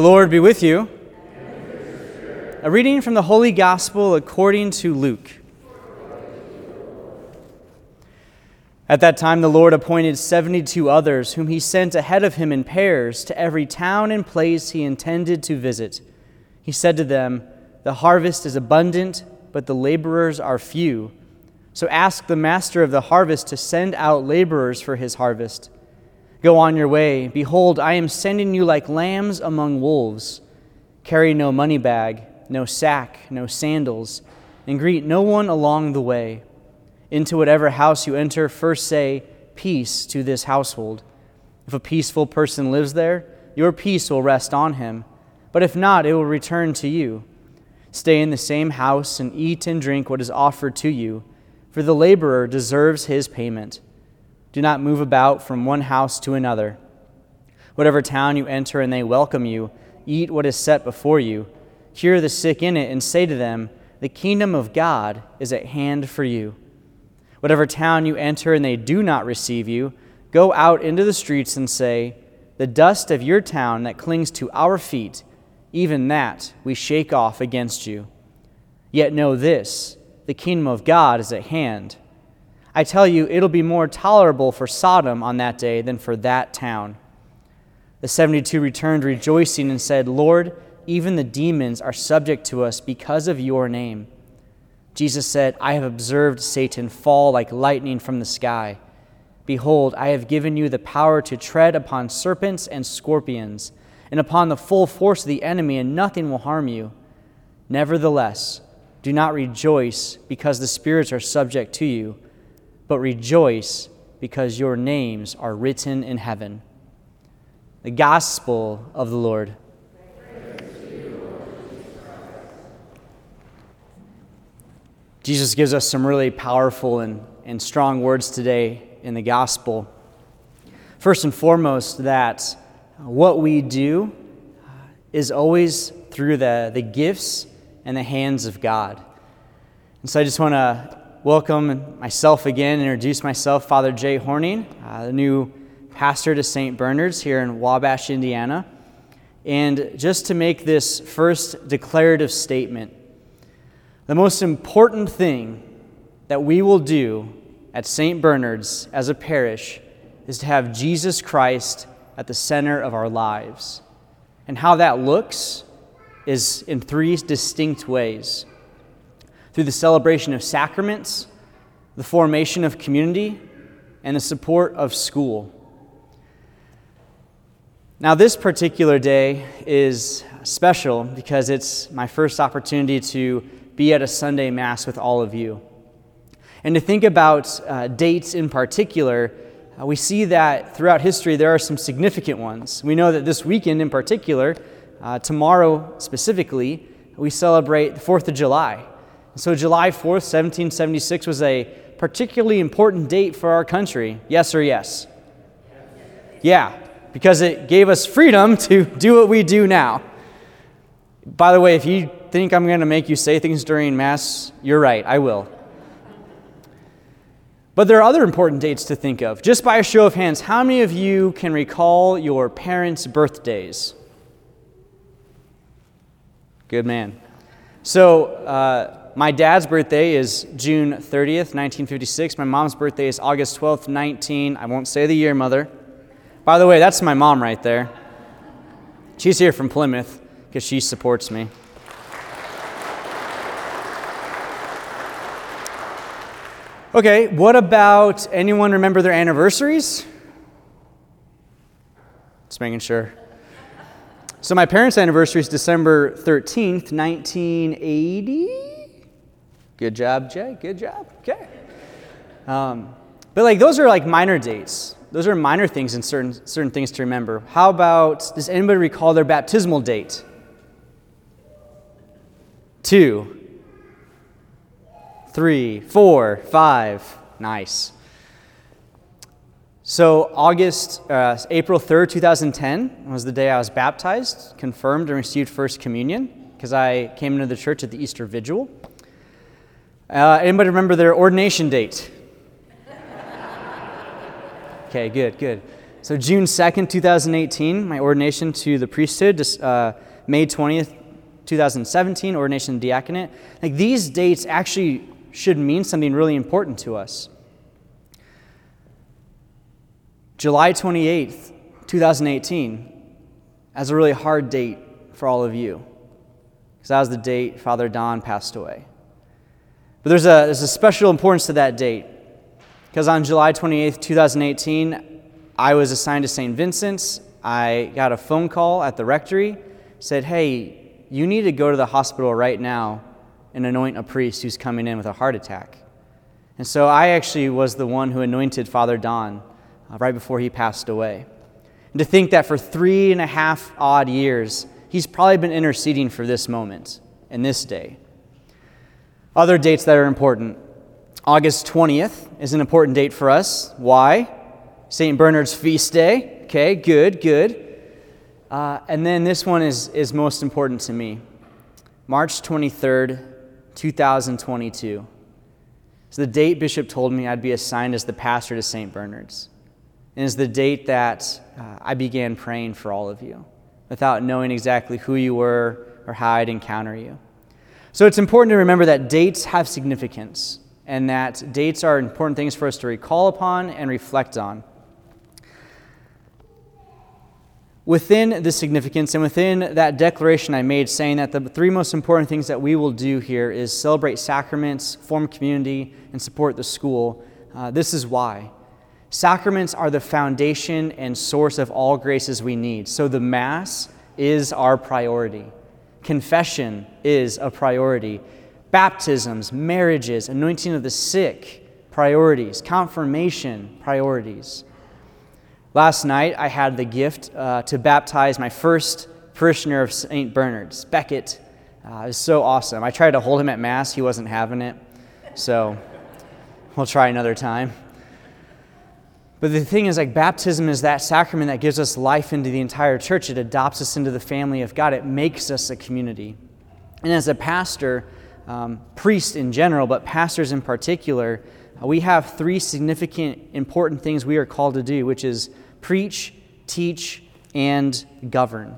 The Lord be with you. A reading from the Holy Gospel according to Luke. At that time, the Lord appointed 72 others, whom he sent ahead of him in pairs to every town and place he intended to visit. He said to them, The harvest is abundant, but the laborers are few. So ask the master of the harvest to send out laborers for his harvest. Go on your way. Behold, I am sending you like lambs among wolves. Carry no money bag, no sack, no sandals, and greet no one along the way. Into whatever house you enter, first say, Peace to this household. If a peaceful person lives there, your peace will rest on him. But if not, it will return to you. Stay in the same house and eat and drink what is offered to you, for the laborer deserves his payment. Do not move about from one house to another. Whatever town you enter and they welcome you, eat what is set before you. Cure the sick in it and say to them, The kingdom of God is at hand for you. Whatever town you enter and they do not receive you, go out into the streets and say, The dust of your town that clings to our feet, even that we shake off against you. Yet know this the kingdom of God is at hand. I tell you, it'll be more tolerable for Sodom on that day than for that town. The 72 returned rejoicing and said, Lord, even the demons are subject to us because of your name. Jesus said, I have observed Satan fall like lightning from the sky. Behold, I have given you the power to tread upon serpents and scorpions, and upon the full force of the enemy, and nothing will harm you. Nevertheless, do not rejoice because the spirits are subject to you but rejoice because your names are written in heaven. The Gospel of the Lord. Jesus gives us some really powerful and, and strong words today in the Gospel. First and foremost, that what we do is always through the, the gifts and the hands of God. And so I just want to welcome myself again, introduce myself, Father Jay Horning, uh, the new pastor to St. Bernard's here in Wabash, Indiana. And just to make this first declarative statement, the most important thing that we will do at St. Bernard's as a parish is to have Jesus Christ at the center of our lives. And how that looks is in three distinct ways through the celebration of sacraments, the formation of community, and the support of school. Now, this particular day is special because it's my first opportunity to be at a Sunday Mass with all of you. And to think about uh, dates in particular, uh, we see that throughout history there are some significant ones. We know that this weekend in particular, uh, tomorrow specifically, we celebrate the 4th of July. So, July 4th, 1776 was a particularly important date for our country. Yes or yes? Yeah, because it gave us freedom to do what we do now. By the way, if you think I'm going to make you say things during Mass, you're right, I will. But there are other important dates to think of. Just by a show of hands, how many of you can recall your parents' birthdays? Good man. So, uh, my dad's birthday is June 30th, 1956. My mom's birthday is August 12th, 19. I won't say the year, mother. By the way, that's my mom right there. She's here from Plymouth because she supports me. Okay, what about anyone remember their anniversaries? Just making sure. So my parents' anniversary is December 13th, 1980. Good job, Jay. Good job. Okay. Um, but like those are like minor dates. Those are minor things and certain certain things to remember. How about does anybody recall their baptismal date? Two, three, four, five. Nice. So August, uh, April third, two thousand ten was the day I was baptized, confirmed, and received First Communion because I came into the church at the Easter Vigil. Uh, anybody remember their ordination date? okay, good, good. So, June 2nd, 2018, my ordination to the priesthood, uh, May 20th, 2017, ordination to diaconate. Like these dates actually should mean something really important to us. July 28th, 2018, as a really hard date for all of you, because that was the date Father Don passed away. But there's a, there's a special importance to that date, because on July 28th, 2018, I was assigned to St. Vincent's. I got a phone call at the rectory, said, Hey, you need to go to the hospital right now and anoint a priest who's coming in with a heart attack. And so I actually was the one who anointed Father Don uh, right before he passed away. And to think that for three and a half odd years, he's probably been interceding for this moment and this day. Other dates that are important August 20th is an important date for us. Why? St. Bernard's feast day. Okay, good, good. Uh, and then this one is, is most important to me March 23rd, 2022. So the date Bishop told me I'd be assigned as the pastor to St. Bernard's. And is the date that uh, I began praying for all of you without knowing exactly who you were or how I'd encounter you. So it's important to remember that dates have significance and that dates are important things for us to recall upon and reflect on. within the significance and within that declaration I made, saying that the three most important things that we will do here is celebrate sacraments, form community, and support the school, uh, this is why. Sacraments are the foundation and source of all graces we need. So the Mass is our priority. Confession is a priority. Baptisms, marriages, anointing of the sick, priorities. Confirmation, priorities. Last night, I had the gift uh, to baptize my first parishioner of St. Bernard's, Beckett. Uh, it was so awesome. I tried to hold him at Mass, he wasn't having it. So we'll try another time. But the thing is, like, baptism is that sacrament that gives us life into the entire church. It adopts us into the family of God, it makes us a community. And as a pastor, um, priest in general, but pastors in particular, uh, we have three significant, important things we are called to do, which is preach, teach, and govern.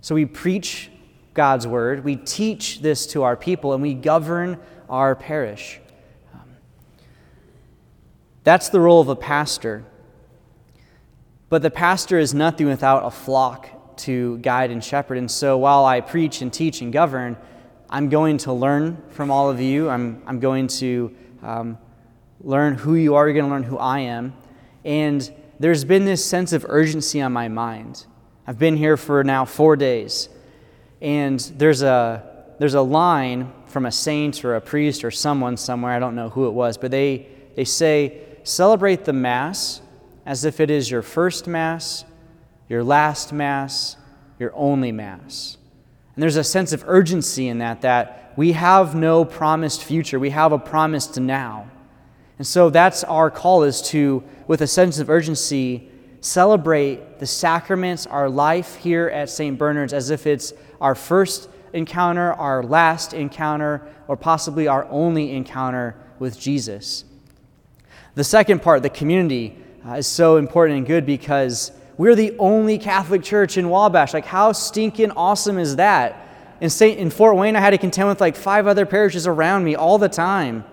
So we preach God's word, we teach this to our people, and we govern our parish. That's the role of a pastor. But the pastor is nothing without a flock to guide and shepherd. And so while I preach and teach and govern, I'm going to learn from all of you. I'm, I'm going to um, learn who you are. You're going to learn who I am. And there's been this sense of urgency on my mind. I've been here for now four days. And there's a, there's a line from a saint or a priest or someone somewhere, I don't know who it was, but they, they say, celebrate the Mass as if it is your first Mass, your last Mass, your only Mass. And there's a sense of urgency in that, that we have no promised future. We have a promised now. And so that's our call is to, with a sense of urgency, celebrate the sacraments, our life here at St. Bernard's, as if it's our first encounter, our last encounter, or possibly our only encounter with Jesus. The second part, the community, uh, is so important and good because we're the only Catholic church in Wabash. Like, how stinking awesome is that? In, Saint, in Fort Wayne, I had to contend with like five other parishes around me all the time.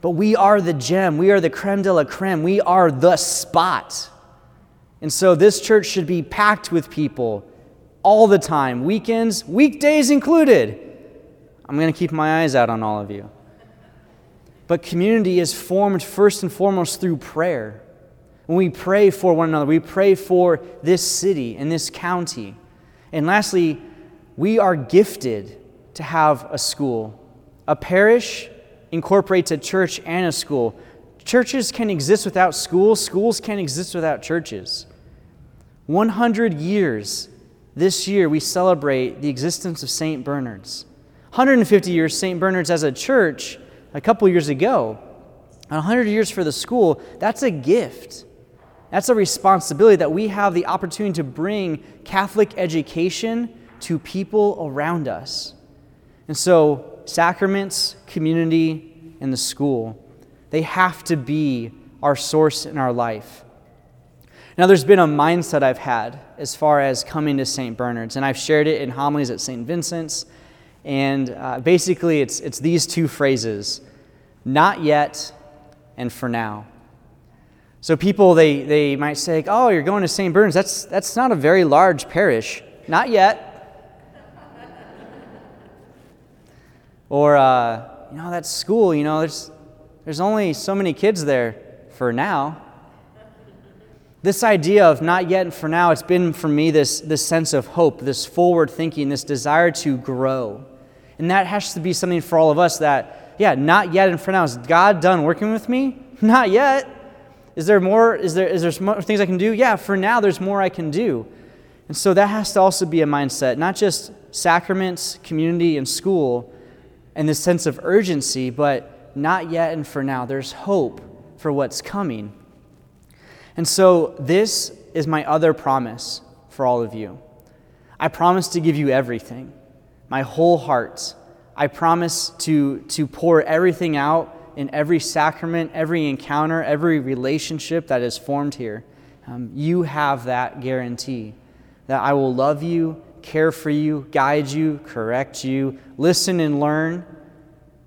But we are the gem. We are the creme de la creme. We are the spot. And so this church should be packed with people all the time, weekends, weekdays included. I'm going to keep my eyes out on all of you. But community is formed first and foremost through prayer. When we pray for one another, we pray for this city and this county. And lastly, we are gifted to have a school. A parish incorporates a church and a school. Churches can exist without schools, schools can't exist without churches. 100 years this year, we celebrate the existence of St. Bernard's. 150 years, St. Bernard's as a church a couple years ago. 100 years for the school, that's a gift. That's a responsibility that we have the opportunity to bring Catholic education to people around us. And so, sacraments, community, and the school, they have to be our source in our life. Now, there's been a mindset I've had as far as coming to St. Bernard's, and I've shared it in homilies at St. Vincent's. And uh, basically, it's, it's these two phrases not yet and for now. So people, they, they might say, oh, you're going to St. Bernard's. That's, that's not a very large parish. Not yet. or, uh, you know, that school, you know, there's, there's only so many kids there for now. This idea of not yet and for now, it's been for me this, this sense of hope, this forward thinking, this desire to grow. And that has to be something for all of us that, yeah, not yet and for now. Is God done working with me? Not yet. Is there more? Is there, is there more things I can do? Yeah, for now, there's more I can do. And so that has to also be a mindset, not just sacraments, community, and school, and this sense of urgency, but not yet and for now. There's hope for what's coming. And so, this is my other promise for all of you. I promise to give you everything, my whole heart. I promise to, to pour everything out in every sacrament, every encounter, every relationship that is formed here. Um, you have that guarantee that I will love you, care for you, guide you, correct you, listen and learn,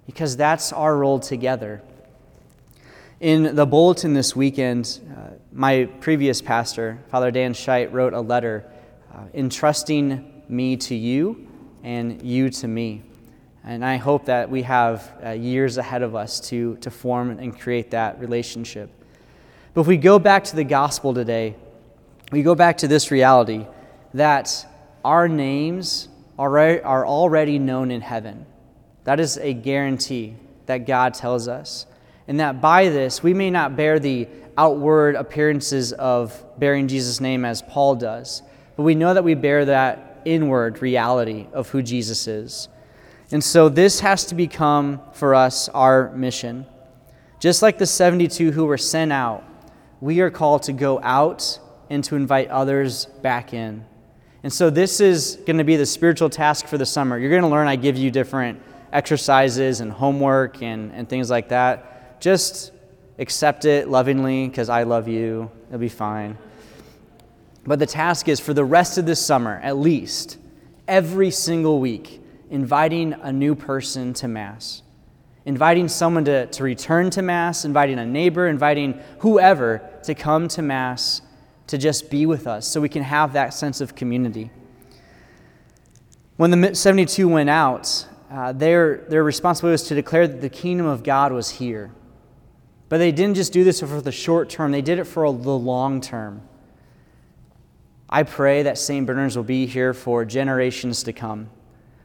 because that's our role together. In the bulletin this weekend, uh, my previous pastor, Father Dan Scheidt, wrote a letter uh, entrusting me to you and you to me. And I hope that we have uh, years ahead of us to, to form and create that relationship. But if we go back to the gospel today, we go back to this reality that our names are, are already known in heaven. That is a guarantee that God tells us and that by this we may not bear the outward appearances of bearing Jesus' name as Paul does, but we know that we bear that inward reality of who Jesus is. And so this has to become for us our mission. Just like the 72 who were sent out, we are called to go out and to invite others back in. And so this is going to be the spiritual task for the summer. You're going to learn, I give you different exercises and homework and, and things like that just accept it lovingly because I love you. It'll be fine. But the task is for the rest of this summer, at least, every single week, inviting a new person to Mass. Inviting someone to, to return to Mass, inviting a neighbor, inviting whoever to come to Mass to just be with us so we can have that sense of community. When the 72 went out, uh, their, their responsibility was to declare that the kingdom of God was here. But they didn't just do this for the short term, they did it for the long term. I pray that St. Bernard's will be here for generations to come.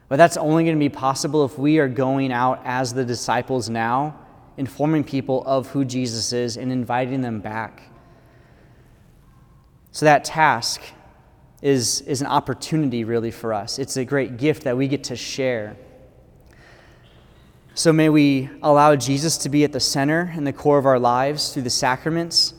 But that's only going to be possible if we are going out as the disciples now, informing people of who Jesus is and inviting them back. So that task is, is an opportunity, really, for us. It's a great gift that we get to share. So may we allow Jesus to be at the center and the core of our lives through the sacraments.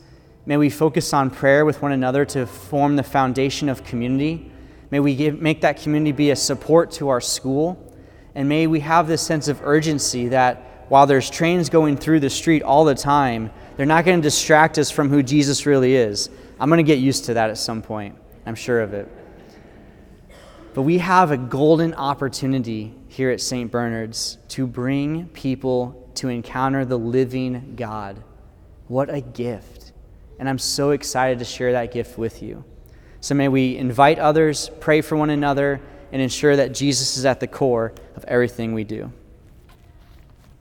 May we focus on prayer with one another to form the foundation of community. May we give, make that community be a support to our school. And may we have this sense of urgency that while there's trains going through the street all the time, they're not going to distract us from who Jesus really is. I'm going to get used to that at some point. I'm sure of it. But we have a golden opportunity here at St. Bernard's to bring people to encounter the living God. What a gift. And I'm so excited to share that gift with you. So may we invite others, pray for one another, and ensure that Jesus is at the core of everything we do.